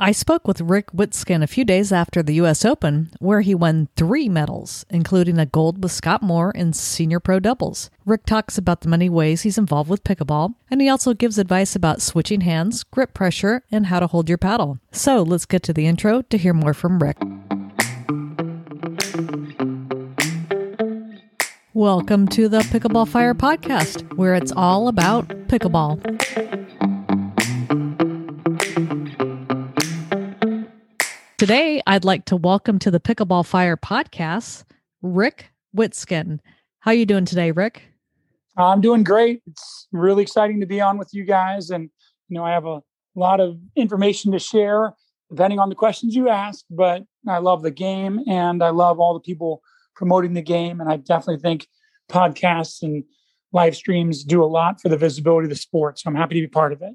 I spoke with Rick Witsken a few days after the U.S. Open, where he won three medals, including a gold with Scott Moore in senior pro doubles. Rick talks about the many ways he's involved with pickleball, and he also gives advice about switching hands, grip pressure, and how to hold your paddle. So let's get to the intro to hear more from Rick. Welcome to the Pickleball Fire podcast, where it's all about pickleball. Today, I'd like to welcome to the Pickleball Fire podcast, Rick Witsken. How are you doing today, Rick? I'm doing great. It's really exciting to be on with you guys. And, you know, I have a lot of information to share depending on the questions you ask, but I love the game and I love all the people promoting the game. And I definitely think podcasts and live streams do a lot for the visibility of the sport. So I'm happy to be part of it.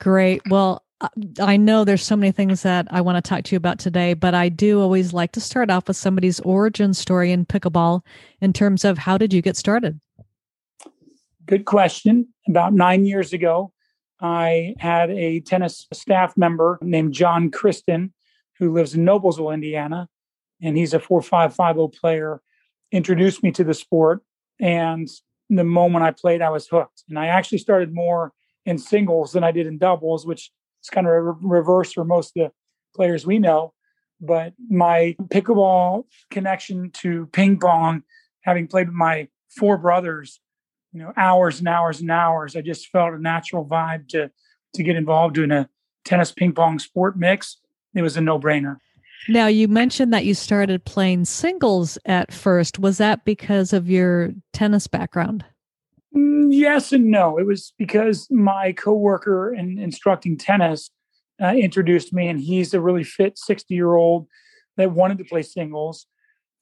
Great. Well, I know there's so many things that I want to talk to you about today, but I do always like to start off with somebody's origin story in pickleball in terms of how did you get started? Good question. About nine years ago, I had a tennis staff member named John Kristen who lives in Noblesville, Indiana, and he's a 4550 player, introduced me to the sport. And the moment I played, I was hooked. And I actually started more in singles than I did in doubles, which it's kind of re- reverse for most of the players we know. But my pickleball connection to ping pong, having played with my four brothers, you know, hours and hours and hours, I just felt a natural vibe to to get involved in a tennis ping pong sport mix. It was a no brainer. Now, you mentioned that you started playing singles at first. Was that because of your tennis background? Mm, yes and no. It was because my coworker in instructing tennis uh, introduced me, and he's a really fit 60 year old that wanted to play singles.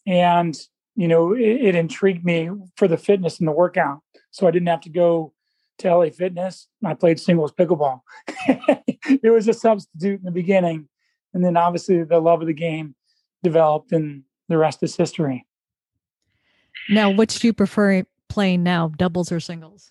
And, you know, it, it, intrigued me for the fitness and the workout. So I didn't have to go to LA Fitness. I played singles pickleball. it was a substitute in the beginning. And then obviously the love of the game developed, and the rest is history. Now, which do you prefer playing now, doubles or singles?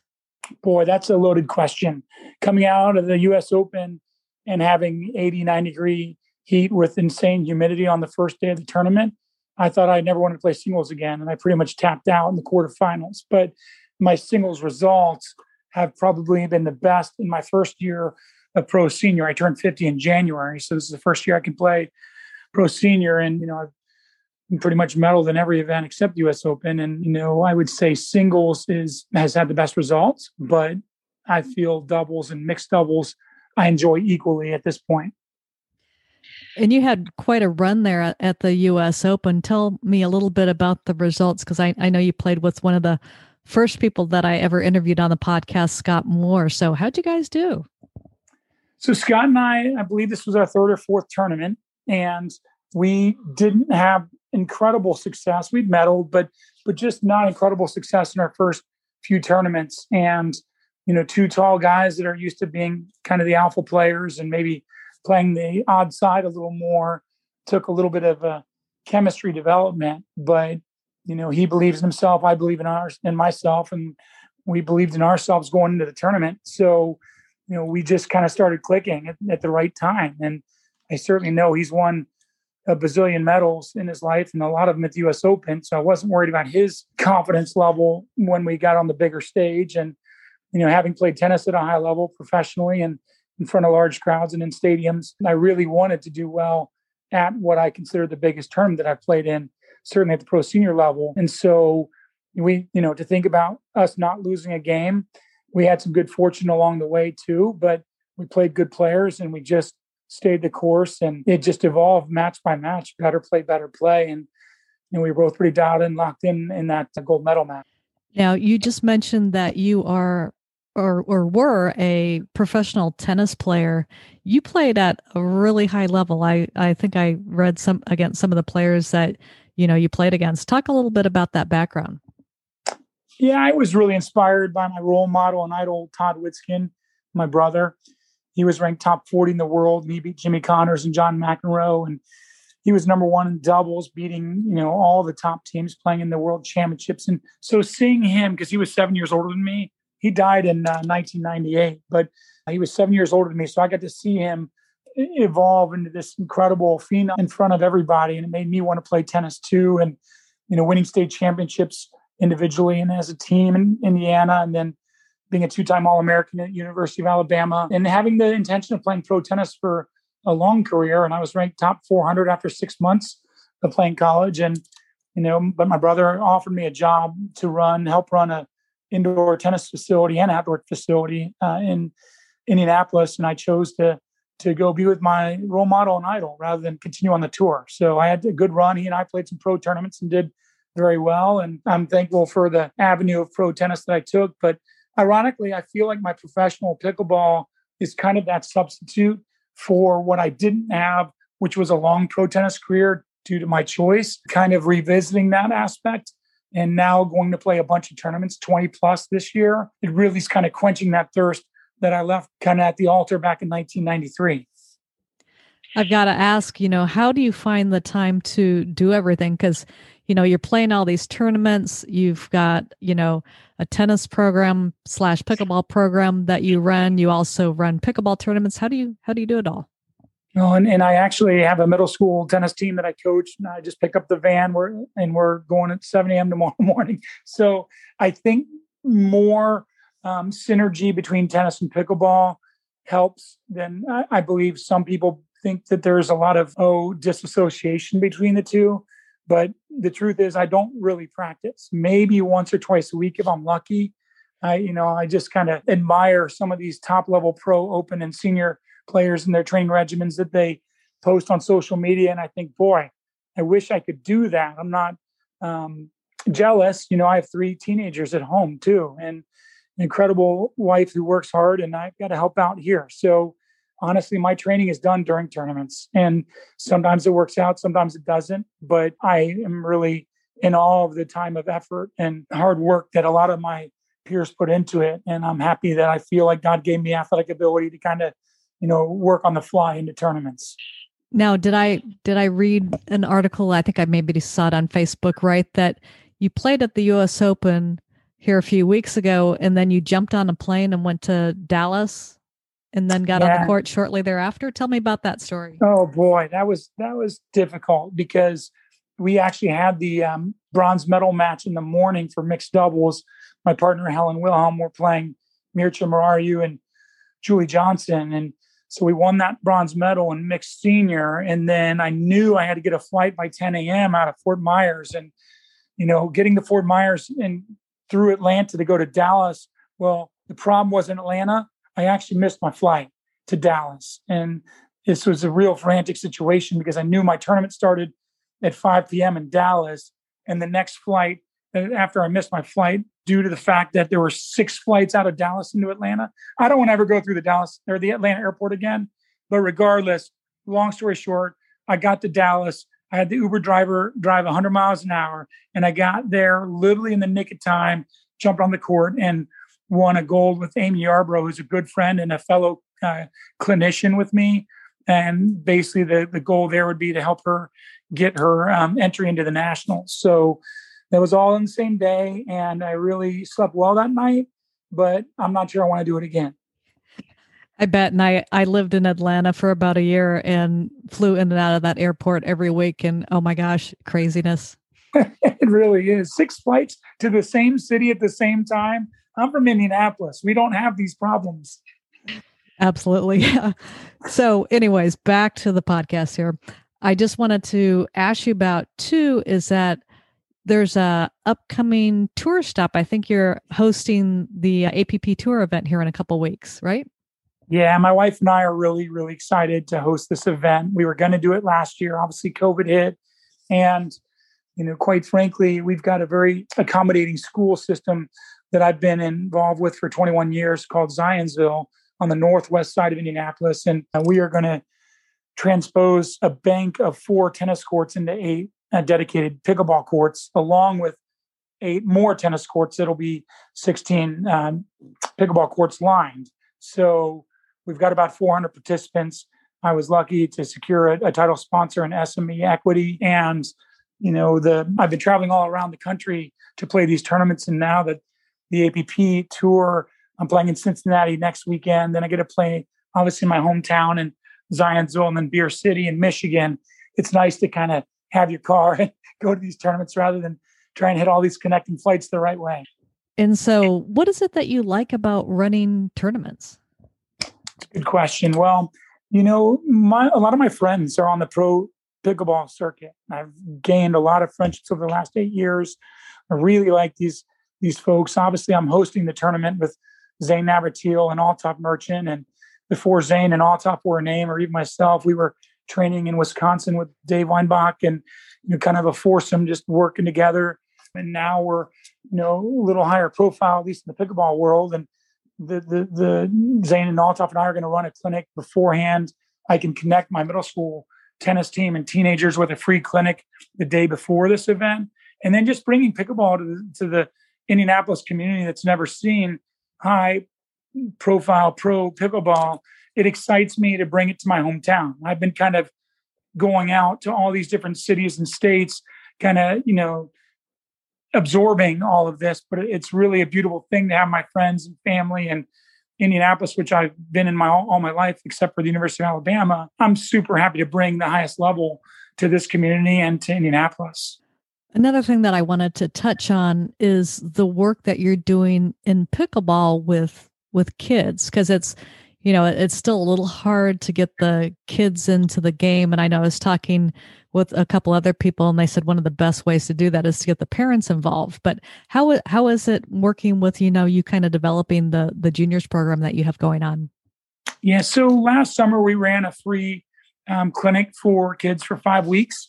Boy, that's a loaded question. Coming out of the US Open and having 89 degree heat with insane humidity on the first day of the tournament, I thought I never wanted to play singles again. And I pretty much tapped out in the quarterfinals. But my singles results have probably been the best in my first year of pro senior. I turned 50 in January. So this is the first year I can play pro senior. And, you know, I've pretty much medaled in every event except US Open. And, you know, I would say singles is has had the best results, but I feel doubles and mixed doubles I enjoy equally at this point. And you had quite a run there at the US Open. Tell me a little bit about the results because I, I know you played with one of the first people that I ever interviewed on the podcast, Scott Moore. So, how'd you guys do? So, Scott and I, I believe this was our third or fourth tournament, and we didn't have incredible success. We'd medaled, but but just not incredible success in our first few tournaments. And you know, two tall guys that are used to being kind of the alpha players and maybe playing the odd side a little more took a little bit of a chemistry development. But you know, he believes in himself. I believe in ours in myself, and we believed in ourselves going into the tournament. So, you know, we just kind of started clicking at, at the right time. And I certainly know he's won a bazillion medals in his life and a lot of them at the US Open. So I wasn't worried about his confidence level when we got on the bigger stage. And, you know, having played tennis at a high level professionally and in front of large crowds and in stadiums, I really wanted to do well at what I consider the biggest term that I've played in, certainly at the pro senior level. And so we, you know, to think about us not losing a game, we had some good fortune along the way too, but we played good players and we just stayed the course and it just evolved match by match, better play, better play. And, and we were both pretty dialed in, locked in in that gold medal match. Now, you just mentioned that you are or, or were a professional tennis player. You played at a really high level. I, I think I read some against some of the players that, you know, you played against. Talk a little bit about that background. Yeah, I was really inspired by my role model and idol, Todd Witsken, my brother he was ranked top 40 in the world and he beat Jimmy Connors and John McEnroe and he was number one in doubles, beating you know all the top teams playing in the world championships. And so seeing him because he was seven years older than me, he died in uh, 1998, but he was seven years older than me, so I got to see him evolve into this incredible phenom in front of everybody. And it made me want to play tennis too. And, you know, winning state championships individually and as a team in Indiana, and then being a two-time All-American at University of Alabama, and having the intention of playing pro tennis for a long career. And I was ranked top 400 after six months of playing college. And you know, but my brother offered me a job to run, help run a indoor tennis facility and outdoor facility uh, in Indianapolis, and I chose to to go be with my role model and idol rather than continue on the tour. So I had a good run. He and I played some pro tournaments and did very well. And I'm thankful for the avenue of pro tennis that I took. But ironically, I feel like my professional pickleball is kind of that substitute for what I didn't have, which was a long pro tennis career due to my choice, kind of revisiting that aspect. And now going to play a bunch of tournaments, 20 plus this year, it really is kind of quenching that thirst that I left kind of at the altar back in 1993. I've got to ask, you know, how do you find the time to do everything? Because, you know, you're playing all these tournaments. You've got, you know, a tennis program slash pickleball program that you run. You also run pickleball tournaments. How do you how do you do it all? Well, and, and I actually have a middle school tennis team that I coach. And I just pick up the van we're, and we're going at 7 a.m. tomorrow morning. So I think more um, synergy between tennis and pickleball helps, then I, I believe some people think that there's a lot of oh disassociation between the two. But the truth is, I don't really practice. Maybe once or twice a week if I'm lucky. I, you know, I just kind of admire some of these top level pro, open, and senior players and their training regimens that they post on social media. And I think, boy, I wish I could do that. I'm not um, jealous. You know, I have three teenagers at home too, and an incredible wife who works hard and I've got to help out here. So honestly, my training is done during tournaments and sometimes it works out, sometimes it doesn't, but I am really in all of the time of effort and hard work that a lot of my peers put into it. And I'm happy that I feel like God gave me athletic ability to kind of, you know, work on the fly into tournaments. Now, did I did I read an article? I think I maybe saw it on Facebook, right? That you played at the U.S. Open here a few weeks ago, and then you jumped on a plane and went to Dallas, and then got yeah. on the court shortly thereafter. Tell me about that story. Oh boy, that was that was difficult because we actually had the um, bronze medal match in the morning for mixed doubles. My partner Helen Wilhelm were playing Mircea Murariu and Julie Johnson, and so we won that bronze medal in mixed senior. And then I knew I had to get a flight by 10 a.m. out of Fort Myers, and you know, getting to Fort Myers and through Atlanta to go to Dallas. Well, the problem was in Atlanta, I actually missed my flight to Dallas. And this was a real frantic situation because I knew my tournament started at 5 p.m. in Dallas. And the next flight, uh, after I missed my flight, due to the fact that there were six flights out of Dallas into Atlanta, I don't want to ever go through the Dallas or the Atlanta airport again. But regardless, long story short, I got to Dallas. I had the Uber driver drive 100 miles an hour, and I got there literally in the nick of time, jumped on the court, and won a gold with Amy Yarbrough, who's a good friend and a fellow uh, clinician with me. And basically, the, the goal there would be to help her get her um, entry into the nationals. So that was all in the same day. And I really slept well that night, but I'm not sure I want to do it again. I bet. And I, I lived in Atlanta for about a year and flew in and out of that airport every week. And oh my gosh, craziness. it really is. Six flights to the same city at the same time. I'm from Indianapolis. We don't have these problems. Absolutely. Yeah. So, anyways, back to the podcast here. I just wanted to ask you about two is that there's a upcoming tour stop. I think you're hosting the uh, APP tour event here in a couple weeks, right? Yeah, my wife and I are really, really excited to host this event. We were going to do it last year. Obviously, COVID hit. And, you know, quite frankly, we've got a very accommodating school system that I've been involved with for 21 years called Zionsville on the northwest side of Indianapolis. And we are going to transpose a bank of four tennis courts into eight uh, dedicated pickleball courts, along with eight more tennis courts that'll be 16 um, pickleball courts lined. So We've got about 400 participants. I was lucky to secure a, a title sponsor in SME Equity, and you know the I've been traveling all around the country to play these tournaments, and now that the APP tour, I'm playing in Cincinnati next weekend. Then I get to play obviously in my hometown and Zionsville and then Beer City in Michigan. It's nice to kind of have your car and go to these tournaments rather than try and hit all these connecting flights the right way. And so, what is it that you like about running tournaments? Good question. Well, you know, my a lot of my friends are on the pro pickleball circuit. I've gained a lot of friendships over the last eight years. I really like these these folks. Obviously, I'm hosting the tournament with Zane Navratil and Altaf Merchant, and before Zane and Altaf were a name, or even myself, we were training in Wisconsin with Dave Weinbach, and you know, kind of a foursome, just working together. And now we're, you know, a little higher profile, at least in the pickleball world. And the the the Zane and Altaf and I are going to run a clinic beforehand. I can connect my middle school tennis team and teenagers with a free clinic the day before this event, and then just bringing pickleball to the, to the Indianapolis community that's never seen high profile pro pickleball. It excites me to bring it to my hometown. I've been kind of going out to all these different cities and states, kind of you know absorbing all of this, but it's really a beautiful thing to have my friends and family and Indianapolis, which I've been in my all my life, except for the University of Alabama. I'm super happy to bring the highest level to this community and to Indianapolis. Another thing that I wanted to touch on is the work that you're doing in pickleball with with kids because it's you know it's still a little hard to get the kids into the game. And I know I was talking with a couple other people and they said one of the best ways to do that is to get the parents involved. But how how is it working with you know you kind of developing the the juniors program that you have going on? Yeah so last summer we ran a free um, clinic for kids for five weeks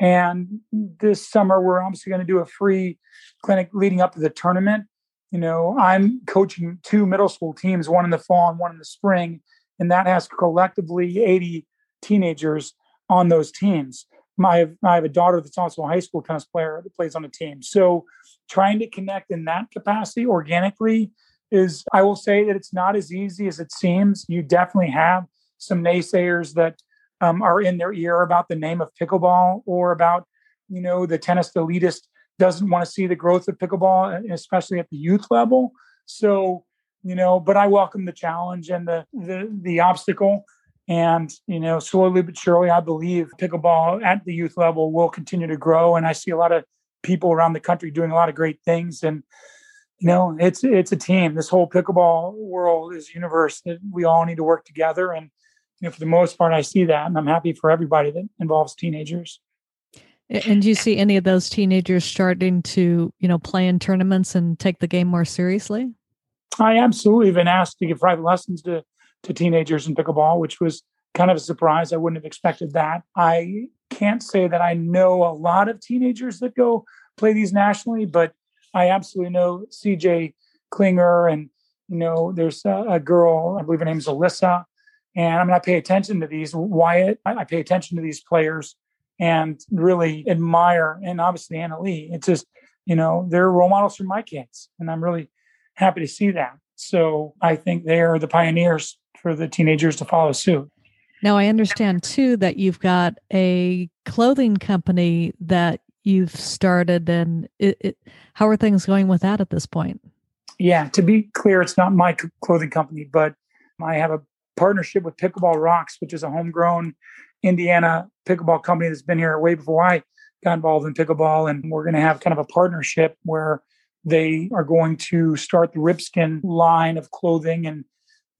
and this summer we're obviously going to do a free clinic leading up to the tournament you know i'm coaching two middle school teams one in the fall and one in the spring and that has collectively 80 teenagers on those teams my I have a daughter that's also a high school tennis player that plays on a team. So trying to connect in that capacity organically is I will say that it's not as easy as it seems. You definitely have some naysayers that um, are in their ear about the name of pickleball or about you know the tennis elitist doesn't want to see the growth of pickleball, especially at the youth level. So you know, but I welcome the challenge and the the the obstacle. And, you know, slowly but surely, I believe pickleball at the youth level will continue to grow. And I see a lot of people around the country doing a lot of great things. And, you know, it's it's a team. This whole pickleball world is universe that we all need to work together. And, you know, for the most part, I see that. And I'm happy for everybody that involves teenagers. And do you see any of those teenagers starting to, you know, play in tournaments and take the game more seriously? I absolutely have been asked to give private lessons to to teenagers in pickleball, which was kind of a surprise. I wouldn't have expected that. I can't say that I know a lot of teenagers that go play these nationally, but I absolutely know CJ Klinger and you know there's a, a girl I believe her name is Alyssa, and I mean I pay attention to these Wyatt. I, pay attention to these players and really admire and obviously Anna Leigh. It's just you know they're role models for my kids, and I'm really happy to see that. So I think they are the pioneers for the teenagers to follow suit. Now, I understand too that you've got a clothing company that you've started, and it, it, how are things going with that at this point? Yeah, to be clear, it's not my clothing company, but I have a partnership with Pickleball Rocks, which is a homegrown Indiana pickleball company that's been here way before I got involved in pickleball. And we're going to have kind of a partnership where they are going to start the Ripskin line of clothing and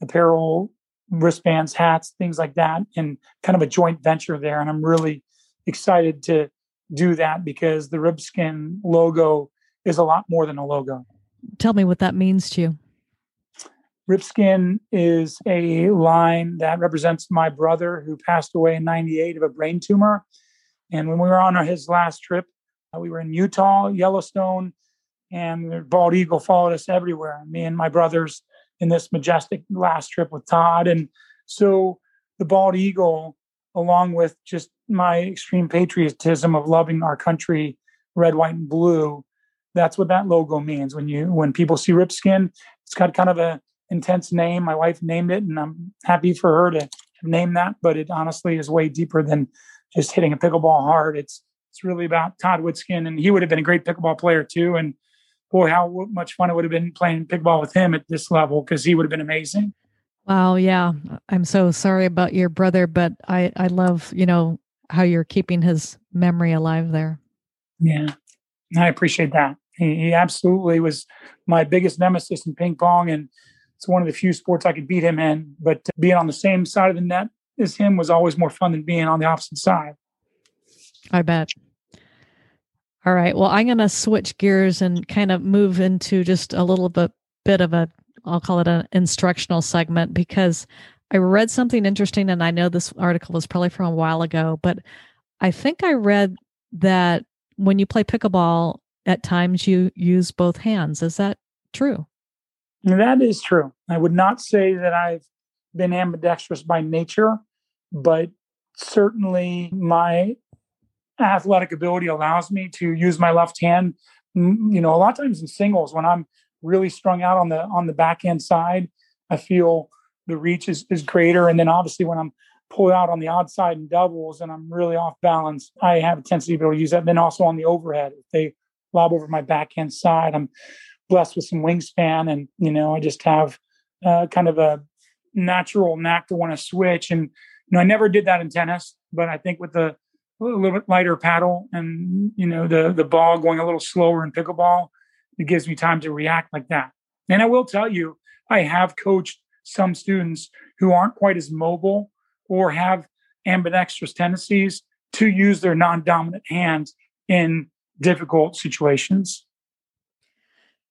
apparel, wristbands, hats, things like that, and kind of a joint venture there. And I'm really excited to do that because the Ripskin logo is a lot more than a logo. Tell me what that means to you. Ripskin is a line that represents my brother who passed away in 98 of a brain tumor. And when we were on his last trip, uh, we were in Utah, Yellowstone, and bald eagle followed us everywhere. Me and my brothers in this majestic last trip with Todd. And so the bald eagle, along with just my extreme patriotism of loving our country, red, white, and blue, that's what that logo means. When you when people see Ripskin, it's got kind of a intense name. My wife named it, and I'm happy for her to name that. But it honestly is way deeper than just hitting a pickleball hard. It's it's really about Todd Witsken, and he would have been a great pickleball player too. And boy, how much fun it would have been playing pickleball with him at this level because he would have been amazing. Wow, yeah. I'm so sorry about your brother, but I I love, you know, how you're keeping his memory alive there. Yeah. I appreciate that. He, he absolutely was my biggest nemesis in ping pong and it's one of the few sports I could beat him in, but uh, being on the same side of the net as him was always more fun than being on the opposite side. I bet. All right. Well, I'm going to switch gears and kind of move into just a little bit bit of a I'll call it an instructional segment because I read something interesting and I know this article was probably from a while ago, but I think I read that when you play pickleball at times you use both hands. Is that true? That is true. I would not say that I've been ambidextrous by nature, but certainly my athletic ability allows me to use my left hand. Mm, you know, a lot of times in singles, when I'm really strung out on the on the backhand side, I feel the reach is, is greater. And then obviously when I'm pulled out on the odd side in doubles and I'm really off balance, I have a tendency to be able to use that. And then also on the overhead, if they lob over my backhand side, I'm blessed with some wingspan, and you know I just have uh, kind of a natural knack to want to switch. And you know I never did that in tennis, but I think with the a little bit lighter paddle and you know the the ball going a little slower in pickleball, it gives me time to react like that. And I will tell you, I have coached some students who aren't quite as mobile or have ambidextrous tendencies to use their non-dominant hands in difficult situations.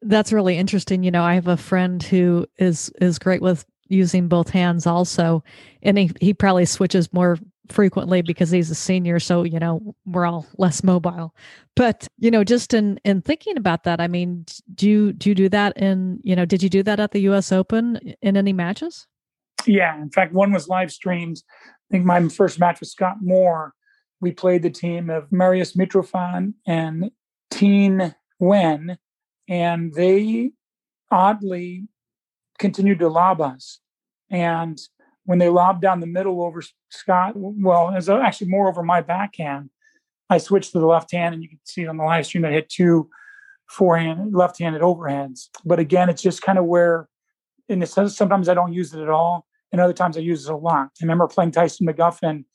That's really interesting. You know, I have a friend who is is great with using both hands also, and he he probably switches more frequently because he's a senior so you know we're all less mobile. But you know just in in thinking about that i mean do you do you do that in you know did you do that at the us open in any matches? Yeah in fact one was live streamed. I think my first match was scott moore we played the team of marius mitrofan and teen wen and they oddly continued to lob us. And when they lobbed down the middle over Scott, well, as uh, actually more over my backhand, I switched to the left hand, and you can see it on the live stream. I hit two forehand, left-handed overhands. But again, it's just kind of where, in the sense, sometimes I don't use it at all, and other times I use it a lot. I remember playing Tyson McGuffin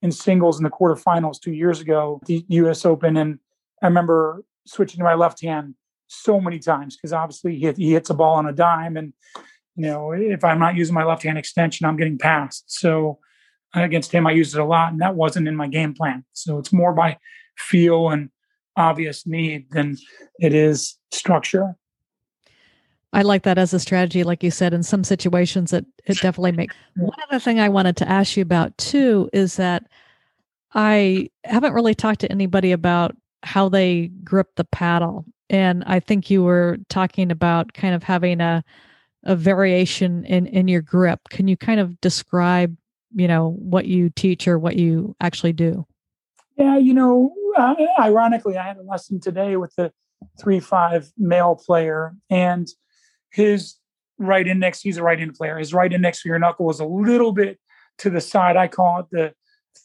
in singles in the quarterfinals two years ago, the U.S. Open, and I remember switching to my left hand so many times because obviously he, he hits a ball on a dime and you know if i'm not using my left hand extension i'm getting passed so uh, against him i used it a lot and that wasn't in my game plan so it's more by feel and obvious need than it is structure I like that as a strategy, like you said. In some situations, it it definitely makes. One other thing I wanted to ask you about too is that I haven't really talked to anybody about how they grip the paddle and I think you were talking about kind of having a a variation in in your grip. Can you kind of describe, you know, what you teach or what you actually do? Yeah, you know, uh, ironically, I had a lesson today with the three five male player, and his right index. He's a right hand player. His right index finger knuckle was a little bit to the side. I call it the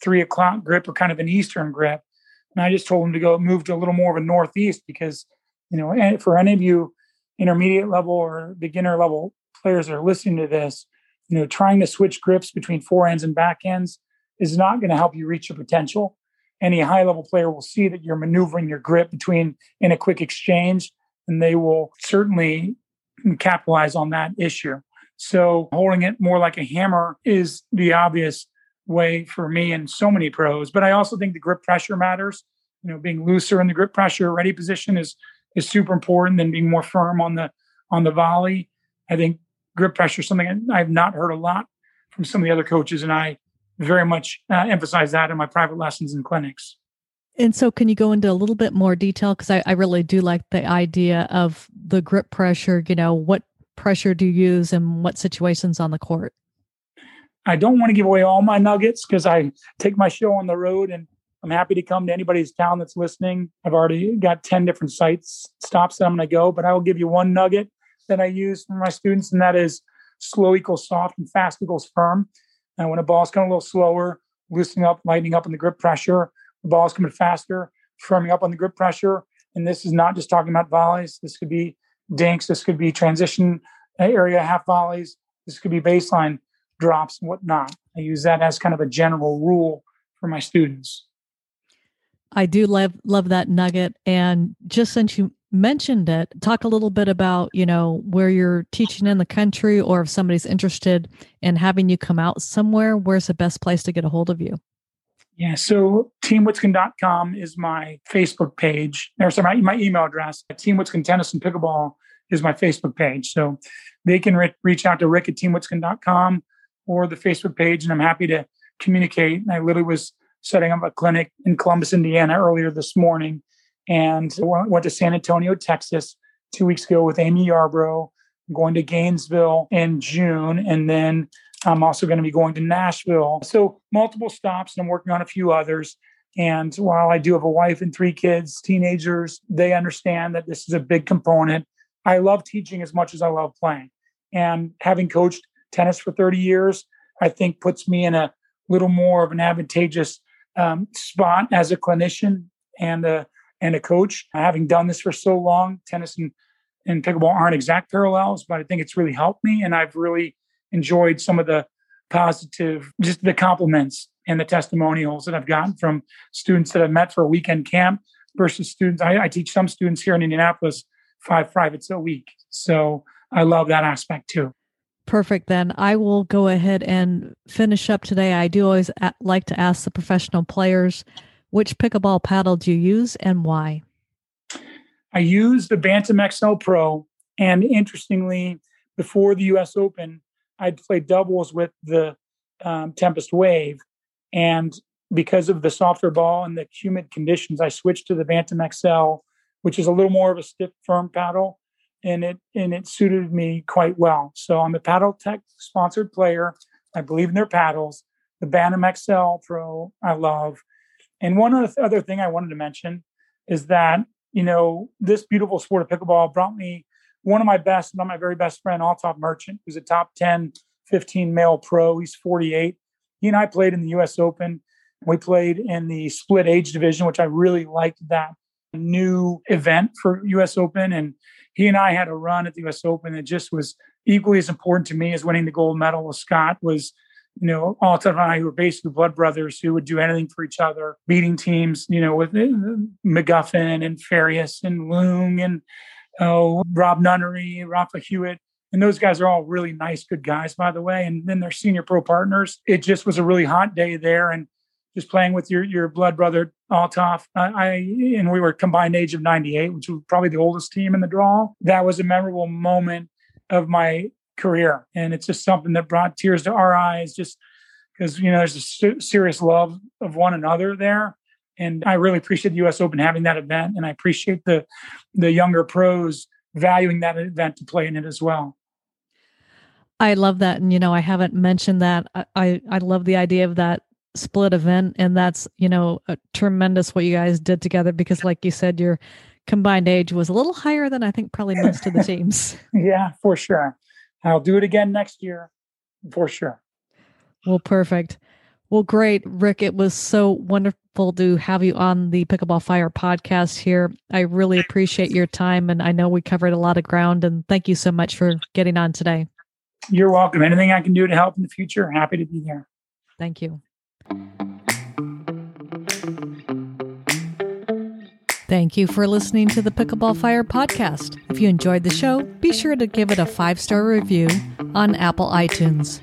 three o'clock grip or kind of an eastern grip. And I just told him to go move to a little more of a northeast because you know, and for any of you intermediate level or beginner level players that are listening to this, you know, trying to switch grips between forehands and backhands is not going to help you reach your potential. Any high level player will see that you're maneuvering your grip between in a quick exchange, and they will certainly capitalize on that issue. So holding it more like a hammer is the obvious way for me and so many pros. But I also think the grip pressure matters. You know, being looser in the grip pressure ready position is is super important than being more firm on the on the volley. I think grip pressure is something I've not heard a lot from some of the other coaches, and I very much uh, emphasize that in my private lessons and clinics. And so, can you go into a little bit more detail? Because I, I really do like the idea of the grip pressure. You know, what pressure do you use and what situations on the court? I don't want to give away all my nuggets because I take my show on the road and I'm happy to come to anybody's town that's listening. I've already got 10 different sites, stops that I'm going to go, but I will give you one nugget that I use for my students, and that is slow equals soft and fast equals firm. And when a ball's coming a little slower, loosening up, lightening up on the grip pressure, the ball's coming faster, firming up on the grip pressure. And this is not just talking about volleys. This could be dinks. This could be transition area half volleys. This could be baseline drops and whatnot. I use that as kind of a general rule for my students. I do love love that nugget. And just since you mentioned it, talk a little bit about, you know, where you're teaching in the country or if somebody's interested in having you come out somewhere, where's the best place to get a hold of you? Yeah, so teamwitsken.com is my Facebook page. Or sorry, my, my email address. Team Tennis and Pickleball is my Facebook page. So they can re- reach out to rick at teamwitsken.com or the Facebook page, and I'm happy to communicate. I literally was setting up a clinic in Columbus, Indiana earlier this morning and went to San Antonio, Texas two weeks ago with Amy Yarbrough. I'm going to Gainesville in June. And then I'm also going to be going to Nashville. So multiple stops, and I'm working on a few others. And while I do have a wife and three kids, teenagers, they understand that this is a big component. I love teaching as much as I love playing. And having coached tennis for 30 years, I think puts me in a little more of an advantageous um, spot as a clinician and a and a coach. Having done this for so long, tennis and, and pickleball aren't exact parallels, but I think it's really helped me, and I've really enjoyed some of the positive, just the compliments and the testimonials that I've gotten from students that I've met for a weekend camp versus students. I, I teach some students here in Indianapolis five privates a week, so I love that aspect too. Perfect. Then I will go ahead and finish up today. I do always like to ask the professional players which pickleball paddle do you use and why? I use the Bantam XL Pro. And interestingly, before the US Open, I'd played doubles with the um, Tempest Wave. And because of the softer ball and the humid conditions, I switched to the Bantam XL, which is a little more of a stiff, firm paddle and it and it suited me quite well. So I'm a Paddletek sponsored player. I believe in their paddles. The Bantam XL Pro I love. And one other thing I wanted to mention is that you know this beautiful sport of pickleball brought me one of my best, not my very best friend, Altaf Merchant, who's a top 10, 15 male pro. He's 48. He and I played in the U.S. Open. We played in the split age division, which I really liked that new event for U.S. Open. And he and I had a run at the U.S. Open that just was equally as important to me as winning the gold medal with Scott was, you know, Altaf and I who were basically blood brothers who would do anything for each other, beating teams, you know, with uh, McGuffin and Farias and Loong and oh, Rob Nunnery, Rafa Hewett. And those guys are all really nice, good guys, by the way. And then they're senior pro partners. It just was a really hot day there. And just playing with your your blood brother Altaf. I, I and we were combined age of 98, which was probably the oldest team in the draw. That was a memorable moment of my career, and it's just something that brought tears to our eyes, just because you know there's a serious love of one another there. And I really appreciate the U.S. Open having that event, and I appreciate the the younger pros valuing that event to play in it as well. I love that, and you know I haven't mentioned that. I I, I love the idea of that split event and that's you know tremendous what you guys did together because like you said your combined age was a little higher than i think probably most of the teams. Yeah for sure. I'll do it again next year for sure. Well perfect. Well great rick. It was so wonderful to have you on the pickleball fire podcast here. I really appreciate your time and i know we covered a lot of ground and thank you so much for getting on today. You're welcome. Anything i can do to help in the future happy to be there thank you Thank you for listening to the Pickleball Fire podcast. If you enjoyed the show, be sure to give it a five star review on Apple iTunes.